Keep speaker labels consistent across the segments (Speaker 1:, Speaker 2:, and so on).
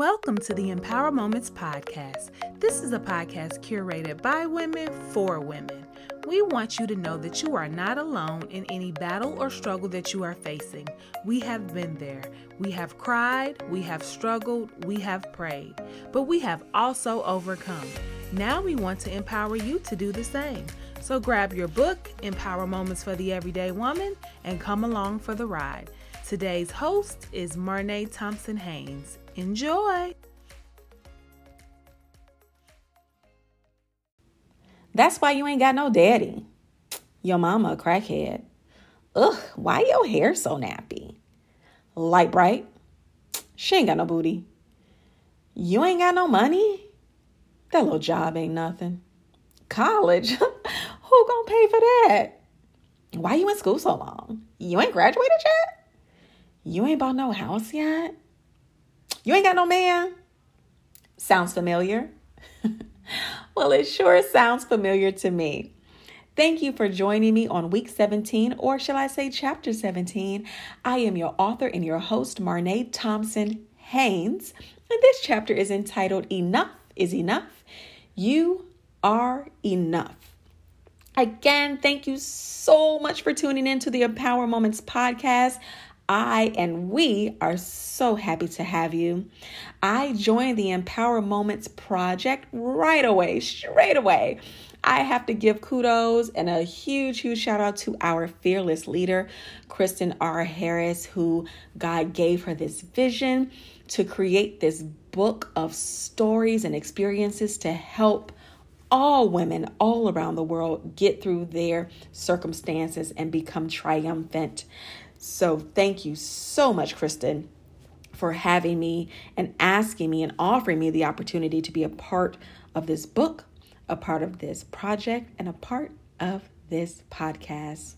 Speaker 1: Welcome to the Empower Moments podcast. This is a podcast curated by women for women. We want you to know that you are not alone in any battle or struggle that you are facing. We have been there. We have cried, we have struggled, we have prayed, but we have also overcome. Now we want to empower you to do the same. So grab your book, Empower Moments for the Everyday Woman, and come along for the ride. Today's host is Marnay Thompson Haynes. Enjoy!
Speaker 2: That's why you ain't got no daddy. Your mama a crackhead. Ugh, why your hair so nappy? Light bright. She ain't got no booty. You ain't got no money? That little job ain't nothing. College? Who gonna pay for that? Why you in school so long? You ain't graduated yet? You ain't bought no house yet? You ain't got no man? Sounds familiar? well, it sure sounds familiar to me. Thank you for joining me on week 17, or shall I say chapter 17. I am your author and your host, Marnay Thompson Haynes, and this chapter is entitled Enough is Enough. You are enough. Again, thank you so much for tuning in to the Empower Moments podcast. I and we are so happy to have you. I joined the Empower Moments project right away, straight away. I have to give kudos and a huge, huge shout out to our fearless leader, Kristen R. Harris, who God gave her this vision to create this book of stories and experiences to help all women all around the world get through their circumstances and become triumphant. So, thank you so much, Kristen, for having me and asking me and offering me the opportunity to be a part of this book, a part of this project, and a part of this podcast.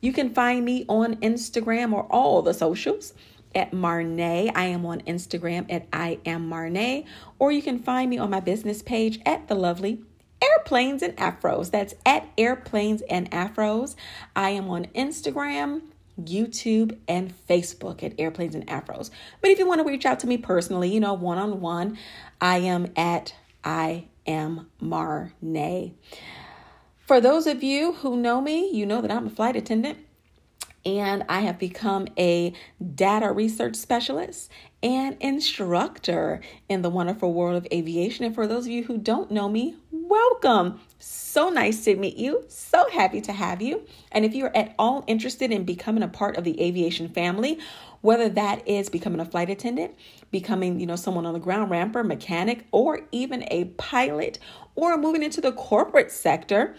Speaker 2: You can find me on Instagram or all the socials at Marnay. I am on Instagram at I am Marnay, or you can find me on my business page at the lovely Airplanes and Afros. That's at Airplanes and Afros. I am on Instagram, YouTube, and Facebook at Airplanes and Afros. But if you want to reach out to me personally, you know, one on one, I am at I am Marnay. For those of you who know me, you know that I'm a flight attendant and I have become a data research specialist and instructor in the wonderful world of aviation. And for those of you who don't know me, welcome. So nice to meet you. So happy to have you. And if you're at all interested in becoming a part of the aviation family, whether that is becoming a flight attendant, becoming, you know, someone on the ground ramper, mechanic, or even a pilot, or moving into the corporate sector,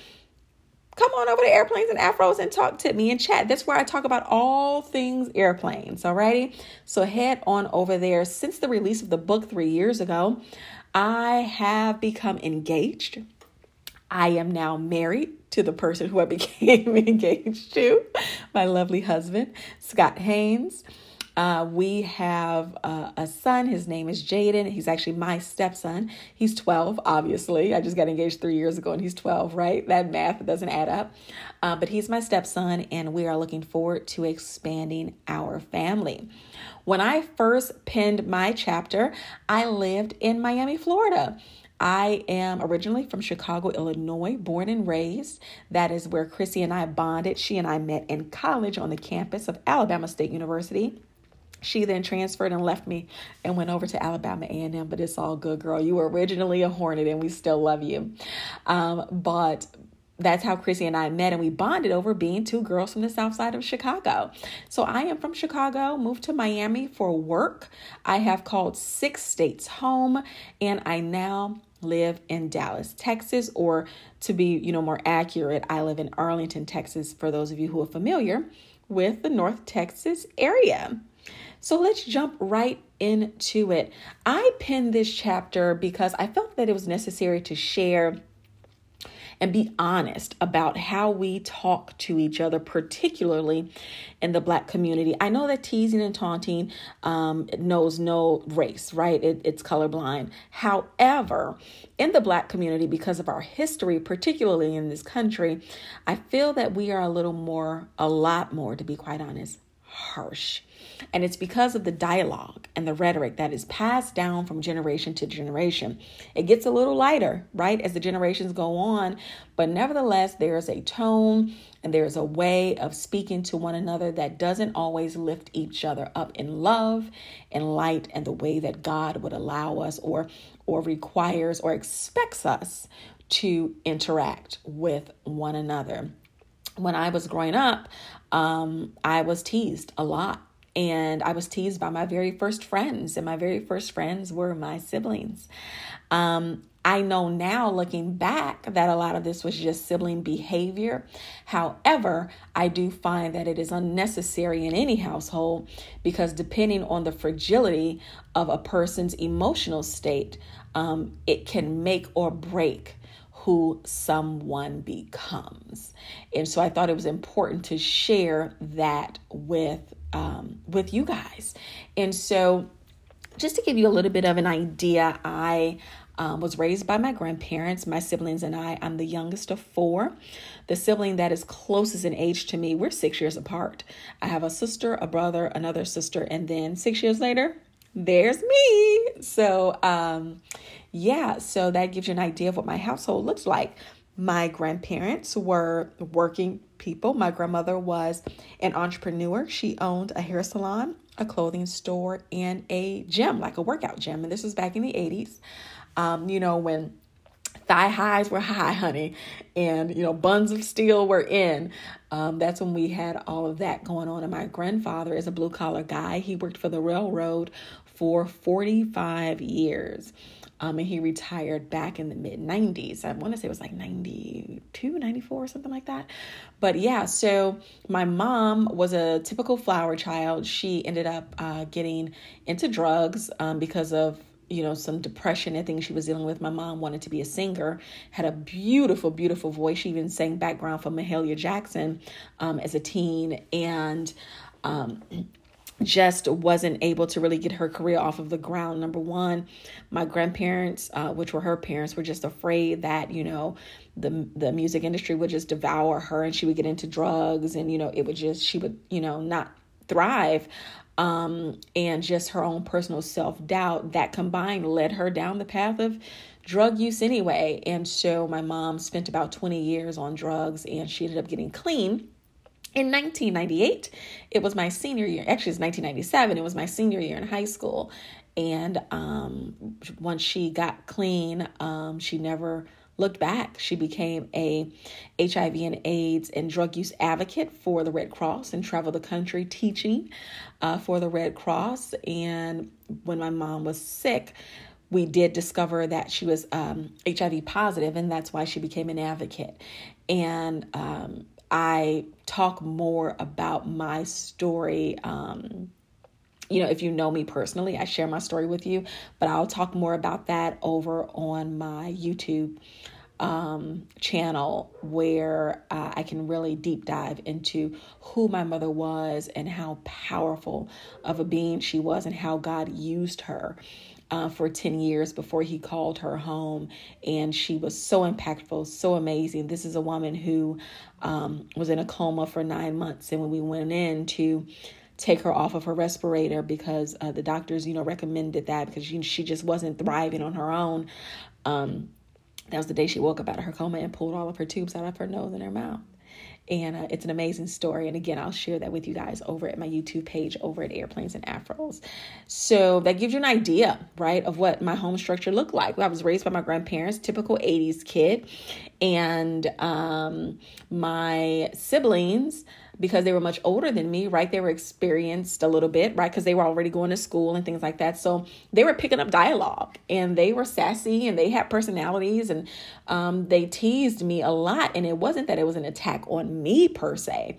Speaker 2: come on over to Airplanes and Afros and talk to me and chat. That's where I talk about all things airplanes. Alrighty. So head on over there. Since the release of the book three years ago, I have become engaged. I am now married to the person who I became engaged to, my lovely husband, Scott Haynes. Uh, we have uh, a son. His name is Jaden. He's actually my stepson. He's 12, obviously. I just got engaged three years ago and he's 12, right? That math doesn't add up. Uh, but he's my stepson, and we are looking forward to expanding our family. When I first penned my chapter, I lived in Miami, Florida. I am originally from Chicago, Illinois, born and raised. That is where Chrissy and I bonded. She and I met in college on the campus of Alabama State University. She then transferred and left me and went over to Alabama A&M, but it's all good, girl. You were originally a Hornet, and we still love you. Um, but that's how Chrissy and I met, and we bonded over being two girls from the south side of Chicago. So I am from Chicago, moved to Miami for work. I have called six states home, and I now live in Dallas, Texas, or to be, you know, more accurate, I live in Arlington, Texas, for those of you who are familiar with the North Texas area. So let's jump right into it. I penned this chapter because I felt that it was necessary to share and be honest about how we talk to each other, particularly in the Black community. I know that teasing and taunting um, knows no race, right? It, it's colorblind. However, in the Black community, because of our history, particularly in this country, I feel that we are a little more, a lot more, to be quite honest, harsh. And it's because of the dialogue and the rhetoric that is passed down from generation to generation. It gets a little lighter, right, as the generations go on, but nevertheless, there's a tone and there's a way of speaking to one another that doesn't always lift each other up in love and light and the way that God would allow us or or requires or expects us to interact with one another. When I was growing up, um, I was teased a lot and I was teased by my very first friends, and my very first friends were my siblings. Um, I know now, looking back, that a lot of this was just sibling behavior. However, I do find that it is unnecessary in any household because, depending on the fragility of a person's emotional state, um, it can make or break who someone becomes. And so I thought it was important to share that with um, with you guys. And so just to give you a little bit of an idea, I um, was raised by my grandparents, my siblings, and I. I'm the youngest of four. The sibling that is closest in age to me, we're six years apart. I have a sister, a brother, another sister, and then six years later, there's me. So, um, yeah, so that gives you an idea of what my household looks like. My grandparents were working people. My grandmother was an entrepreneur. She owned a hair salon, a clothing store, and a gym, like a workout gym. And this was back in the 80s. Um, you know, when thigh highs were high, honey, and you know, buns of steel were in. Um, that's when we had all of that going on. And my grandfather is a blue collar guy. He worked for the railroad for 45 years. Um, and he retired back in the mid 90s. I want to say it was like 92, 94, something like that. But yeah, so my mom was a typical flower child. She ended up uh, getting into drugs um, because of you know some depression and things she was dealing with my mom wanted to be a singer had a beautiful beautiful voice she even sang background for mahalia jackson um, as a teen and um, just wasn't able to really get her career off of the ground. Number one, my grandparents, uh, which were her parents, were just afraid that you know the the music industry would just devour her and she would get into drugs and you know it would just she would you know not thrive. Um, and just her own personal self doubt that combined led her down the path of drug use anyway. And so my mom spent about 20 years on drugs and she ended up getting clean in 1998, it was my senior year. Actually, it's 1997. It was my senior year in high school. And um, once she got clean, um, she never looked back. She became a HIV and AIDS and drug use advocate for the Red Cross and traveled the country teaching uh, for the Red Cross. And when my mom was sick, we did discover that she was um, HIV positive, and that's why she became an advocate. And um, I talk more about my story. Um, you know, if you know me personally, I share my story with you, but I'll talk more about that over on my YouTube um, channel where uh, I can really deep dive into who my mother was and how powerful of a being she was and how God used her uh, for 10 years before he called her home. And she was so impactful, so amazing. This is a woman who um, was in a coma for nine months. And when we went in to take her off of her respirator because uh, the doctors, you know, recommended that because she, she just wasn't thriving on her own. Um, that was the day she woke up out of her coma and pulled all of her tubes out of her nose and her mouth. And uh, it's an amazing story. And again, I'll share that with you guys over at my YouTube page over at Airplanes and Afros. So that gives you an idea, right, of what my home structure looked like. I was raised by my grandparents, typical 80s kid. And um, my siblings, because they were much older than me, right? They were experienced a little bit, right? Because they were already going to school and things like that. So they were picking up dialogue and they were sassy and they had personalities and um, they teased me a lot. And it wasn't that it was an attack on me per se.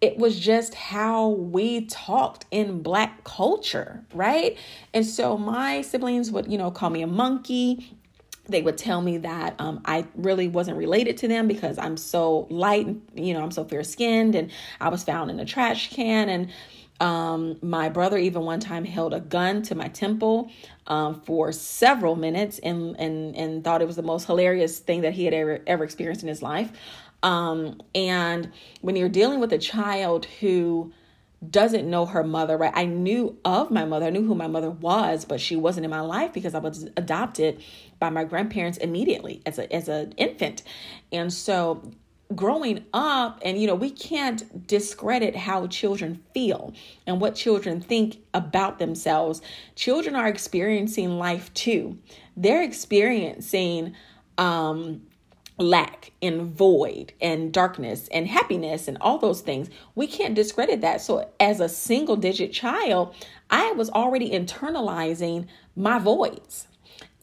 Speaker 2: It was just how we talked in black culture, right? And so my siblings would, you know, call me a monkey they would tell me that um, I really wasn't related to them because I'm so light, you know, I'm so fair skinned, and I was found in a trash can. And um, my brother even one time held a gun to my temple um, for several minutes and, and, and thought it was the most hilarious thing that he had ever, ever experienced in his life. Um, and when you're dealing with a child who doesn't know her mother, right? I knew of my mother, I knew who my mother was, but she wasn't in my life because I was adopted by my grandparents immediately as a as an infant. And so growing up and you know we can't discredit how children feel and what children think about themselves children are experiencing life too they're experiencing um lack and void and darkness and happiness and all those things. We can't discredit that. So, as a single digit child, I was already internalizing my voids.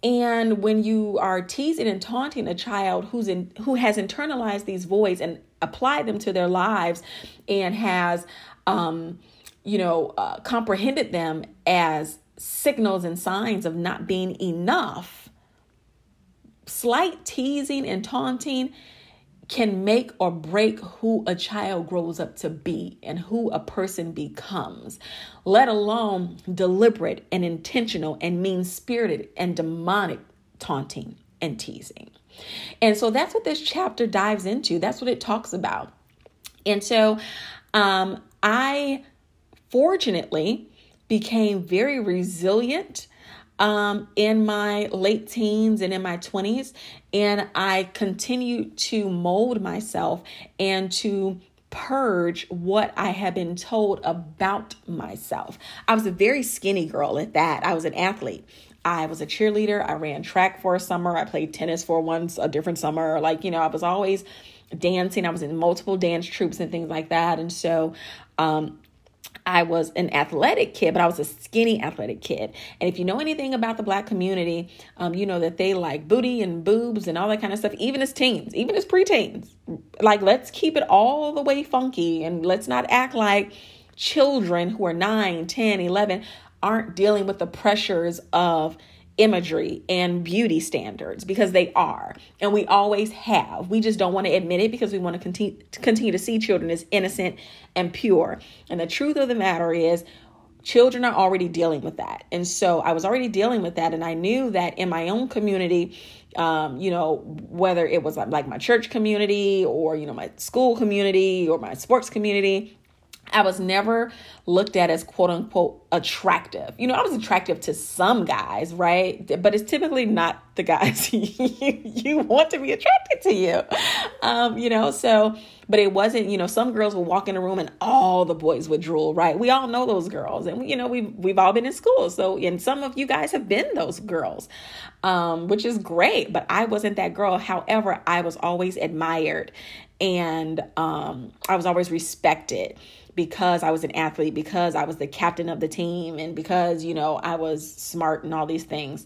Speaker 2: And when you are teasing and taunting a child who's in who has internalized these voids and applied them to their lives and has um you know uh, comprehended them as signals and signs of not being enough slight teasing and taunting can make or break who a child grows up to be and who a person becomes, let alone deliberate and intentional and mean spirited and demonic taunting and teasing. And so that's what this chapter dives into. That's what it talks about. And so um, I fortunately became very resilient um, in my late teens and in my 20s. And I continued to mold myself and to purge what I had been told about myself. I was a very skinny girl at that. I was an athlete. I was a cheerleader. I ran track for a summer. I played tennis for once a different summer. Like, you know, I was always dancing. I was in multiple dance troupes and things like that. And so um, I was an athletic kid, but I was a skinny athletic kid. And if you know anything about the black community, um, you know that they like booty and boobs and all that kind of stuff, even as teens, even as preteens. Like, let's keep it all the way funky and let's not act like children who are 9, 10, 11 aren't dealing with the pressures of imagery and beauty standards because they are and we always have. We just don't want to admit it because we want to continue to continue to see children as innocent and pure. And the truth of the matter is children are already dealing with that. And so i was already dealing with that and i knew that in my own community um, you know whether it was like my church community or you know my school community or my sports community I was never looked at as quote unquote attractive. You know, I was attractive to some guys, right? But it's typically not the guys you, want to be attracted to you. Um, you know, so, but it wasn't, you know, some girls would walk in a room and all the boys would drool, right? We all know those girls. And, you know, we've, we've all been in school. So, and some of you guys have been those girls, um, which is great. But I wasn't that girl. However, I was always admired and um, I was always respected because I was an athlete, because I was the captain of the team, and because, you know, I was smart and all these things.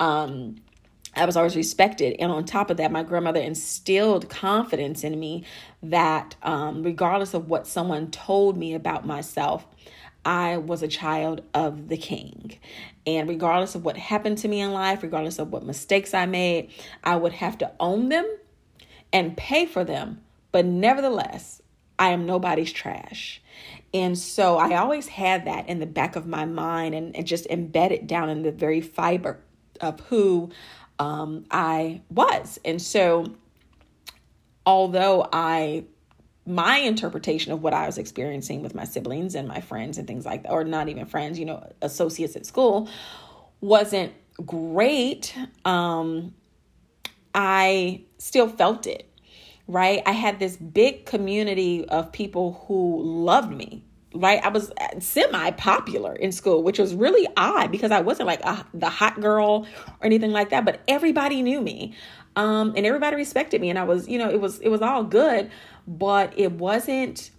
Speaker 2: Um, I was always respected. And on top of that, my grandmother instilled confidence in me that um, regardless of what someone told me about myself, I was a child of the king. And regardless of what happened to me in life, regardless of what mistakes I made, I would have to own them and pay for them. But nevertheless, I am nobody's trash. And so I always had that in the back of my mind and, and just embedded down in the very fiber of who um, I was. And so, although I, my interpretation of what I was experiencing with my siblings and my friends and things like that, or not even friends, you know, associates at school, wasn't great, um, I still felt it right? I had this big community of people who loved me, right? I was semi popular in school, which was really odd because I wasn't like a, the hot girl or anything like that, but everybody knew me. Um, and everybody respected me and I was, you know, it was it was all good, but it wasn't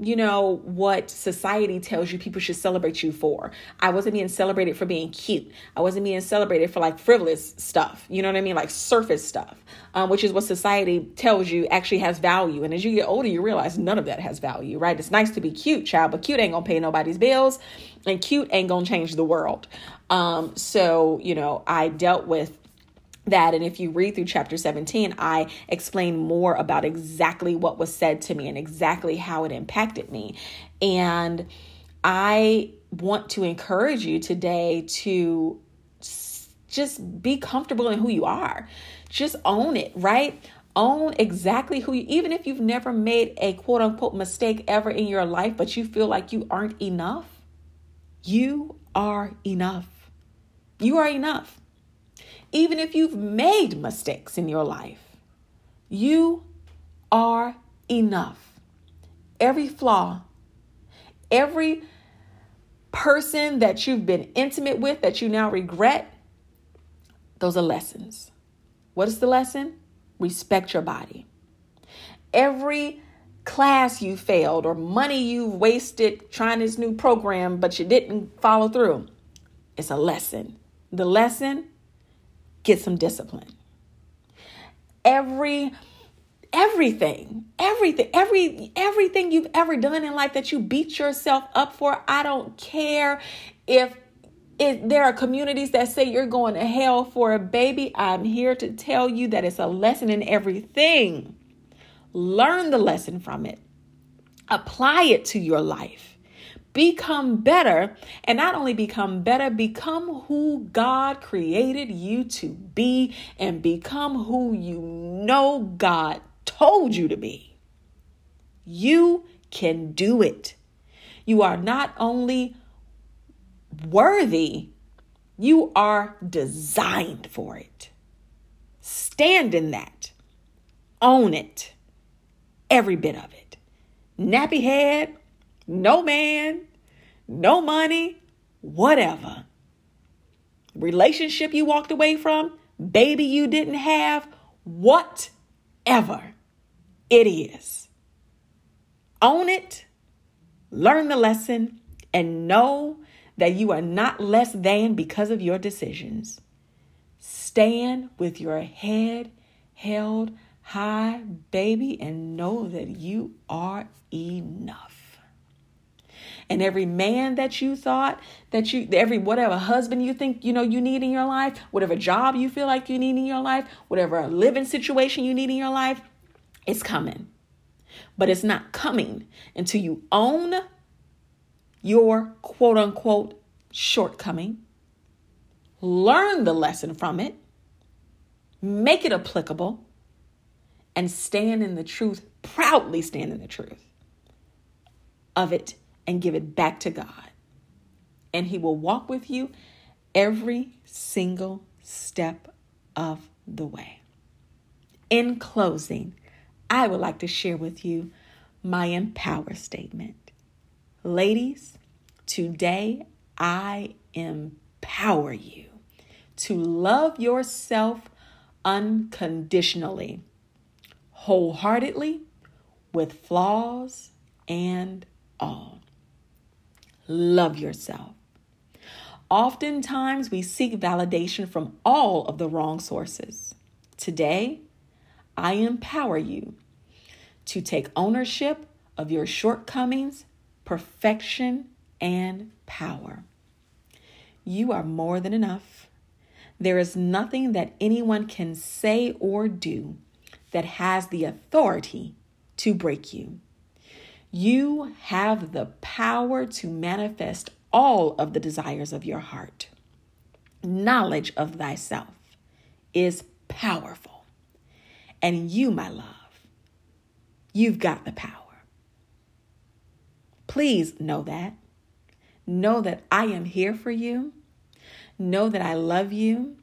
Speaker 2: you know, what society tells you people should celebrate you for. I wasn't being celebrated for being cute. I wasn't being celebrated for like frivolous stuff. You know what I mean? Like surface stuff, um, which is what society tells you actually has value. And as you get older, you realize none of that has value, right? It's nice to be cute, child, but cute ain't gonna pay nobody's bills and cute ain't gonna change the world. Um, so, you know, I dealt with that. And if you read through chapter 17, I explain more about exactly what was said to me and exactly how it impacted me. And I want to encourage you today to just be comfortable in who you are. Just own it, right? Own exactly who you, even if you've never made a quote unquote mistake ever in your life, but you feel like you aren't enough, you are enough. You are enough. Even if you've made mistakes in your life, you are enough. Every flaw, every person that you've been intimate with that you now regret, those are lessons. What is the lesson? Respect your body. Every class you failed or money you wasted trying this new program but you didn't follow through, it's a lesson. The lesson get some discipline. Every everything, everything, every everything you've ever done in life that you beat yourself up for, I don't care if it, there are communities that say you're going to hell for a baby. I'm here to tell you that it's a lesson in everything. Learn the lesson from it. Apply it to your life become better and not only become better become who god created you to be and become who you know god told you to be. You can do it. You are not only worthy you are designed for it. Stand in that. Own it. Every bit of it. Nappy head no man, no money, whatever. Relationship you walked away from, baby you didn't have, whatever it is. Own it, learn the lesson, and know that you are not less than because of your decisions. Stand with your head held high, baby, and know that you are enough and every man that you thought that you every whatever husband you think you know you need in your life whatever job you feel like you need in your life whatever living situation you need in your life it's coming. But it's not coming until you own your quote unquote shortcoming learn the lesson from it make it applicable and stand in the truth proudly stand in the truth of it and give it back to God. And He will walk with you every single step of the way. In closing, I would like to share with you my empower statement. Ladies, today I empower you to love yourself unconditionally, wholeheartedly, with flaws and all love yourself. Oftentimes, we seek validation from all of the wrong sources. Today, I empower you to take ownership of your shortcomings, perfection, and power. You are more than enough. There is nothing that anyone can say or do that has the authority to break you. You have the power to manifest all of the desires of your heart. Knowledge of thyself is powerful. And you, my love, you've got the power. Please know that. Know that I am here for you. Know that I love you.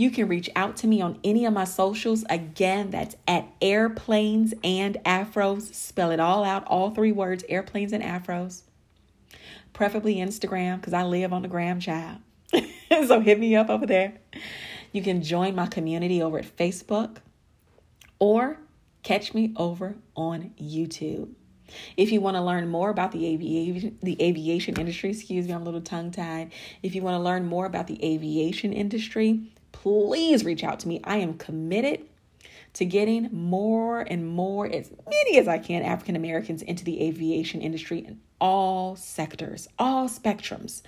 Speaker 2: You can reach out to me on any of my socials. Again, that's at Airplanes and Afros. Spell it all out, all three words Airplanes and Afros. Preferably Instagram because I live on the gram child. so hit me up over there. You can join my community over at Facebook or catch me over on YouTube. If you want to learn more about the aviation the aviation industry, excuse me, I'm a little tongue tied. If you want to learn more about the aviation industry, please reach out to me. I am committed to getting more and more, as many as I can, African Americans into the aviation industry in all sectors, all spectrums.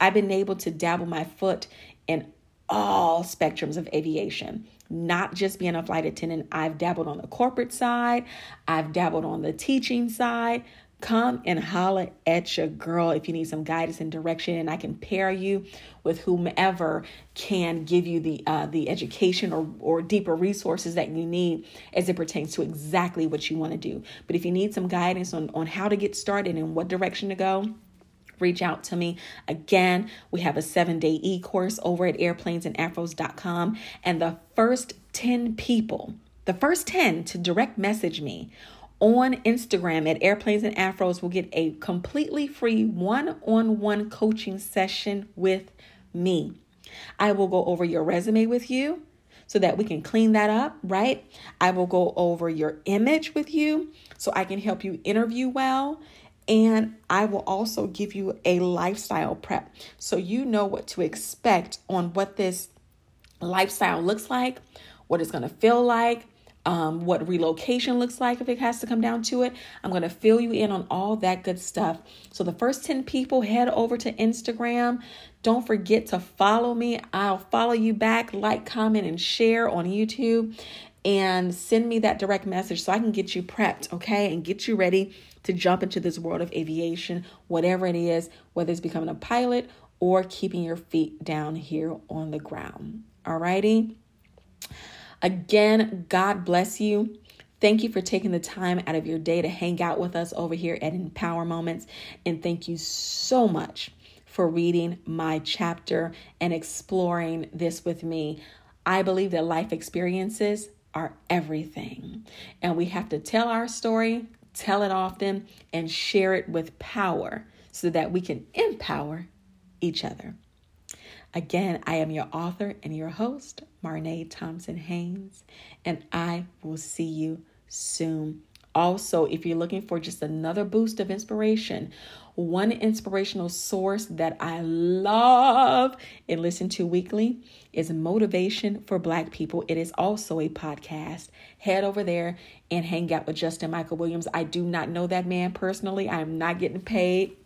Speaker 2: I've been able to dabble my foot in all spectrums of aviation, not just being a flight attendant. I've dabbled on the corporate side, I've dabbled on the teaching side, come and holler at your girl if you need some guidance and direction and i can pair you with whomever can give you the uh, the education or, or deeper resources that you need as it pertains to exactly what you want to do but if you need some guidance on on how to get started and what direction to go reach out to me. Again, we have a seven day e course over at airplanesandafros.com. And the first 10 people, the first 10 to direct message me on Instagram at Airplanes and Afros will get a completely free one on one coaching session with me. I will go over your resume with you so that we can clean that up, right? I will go over your image with you so I can help you interview well. And I will also give you a lifestyle prep so you know what to expect on what this lifestyle looks like, what it's to feel like, um, what relocation looks like if it has to come down to it. I'm going to fill you in on all that good stuff. So, the first 10 people head over to Instagram. Don't forget to follow me. I'll follow you back, like, comment, and share on YouTube. And send me that direct message so I can get you prepped, okay? And get you ready to jump into this world of aviation, whatever it is, whether it's becoming a pilot or keeping your feet down here on the ground. Alrighty. Again, God bless you. Thank you for taking the time out of your day to hang out with us over here at Empower Moments. And thank you so much for reading my chapter and exploring this with me. I believe that life experiences are everything. And we have to tell our story, tell it often, and share it with power so that we can empower each other. Again, I am your author and your host, Marnay Thompson Haynes, and I will see you soon. Also, if you're looking for just another boost of inspiration, one inspirational source that I love and listen to weekly is Motivation for Black People. It is also a podcast. Head over there and hang out with Justin Michael Williams. I do not know that man personally, I am not getting paid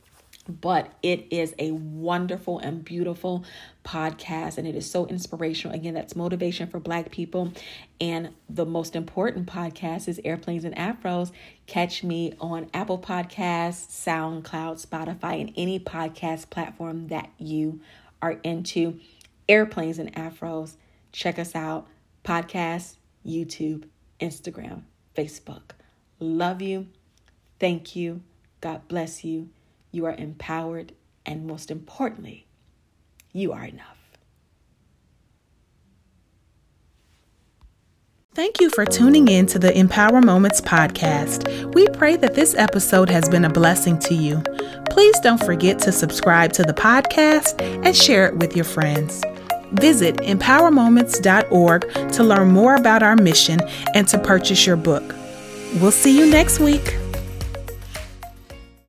Speaker 2: but it is a wonderful and beautiful podcast and it is so inspirational. Again that's motivation for black people and the most important podcast is airplanes and afros. Catch me on apple podcasts soundcloud spotify and any podcast platform that you are into. Airplanes and afros. Check us out. Podcast youtube instagram facebook. Love you. Thank you. God bless you you are empowered, and most importantly, you are enough.
Speaker 1: Thank you for tuning in to the Empower Moments podcast. We pray that this episode has been a blessing to you. Please don't forget to subscribe to the podcast and share it with your friends. Visit empowermoments.org to learn more about our mission and to purchase your book. We'll see you next week.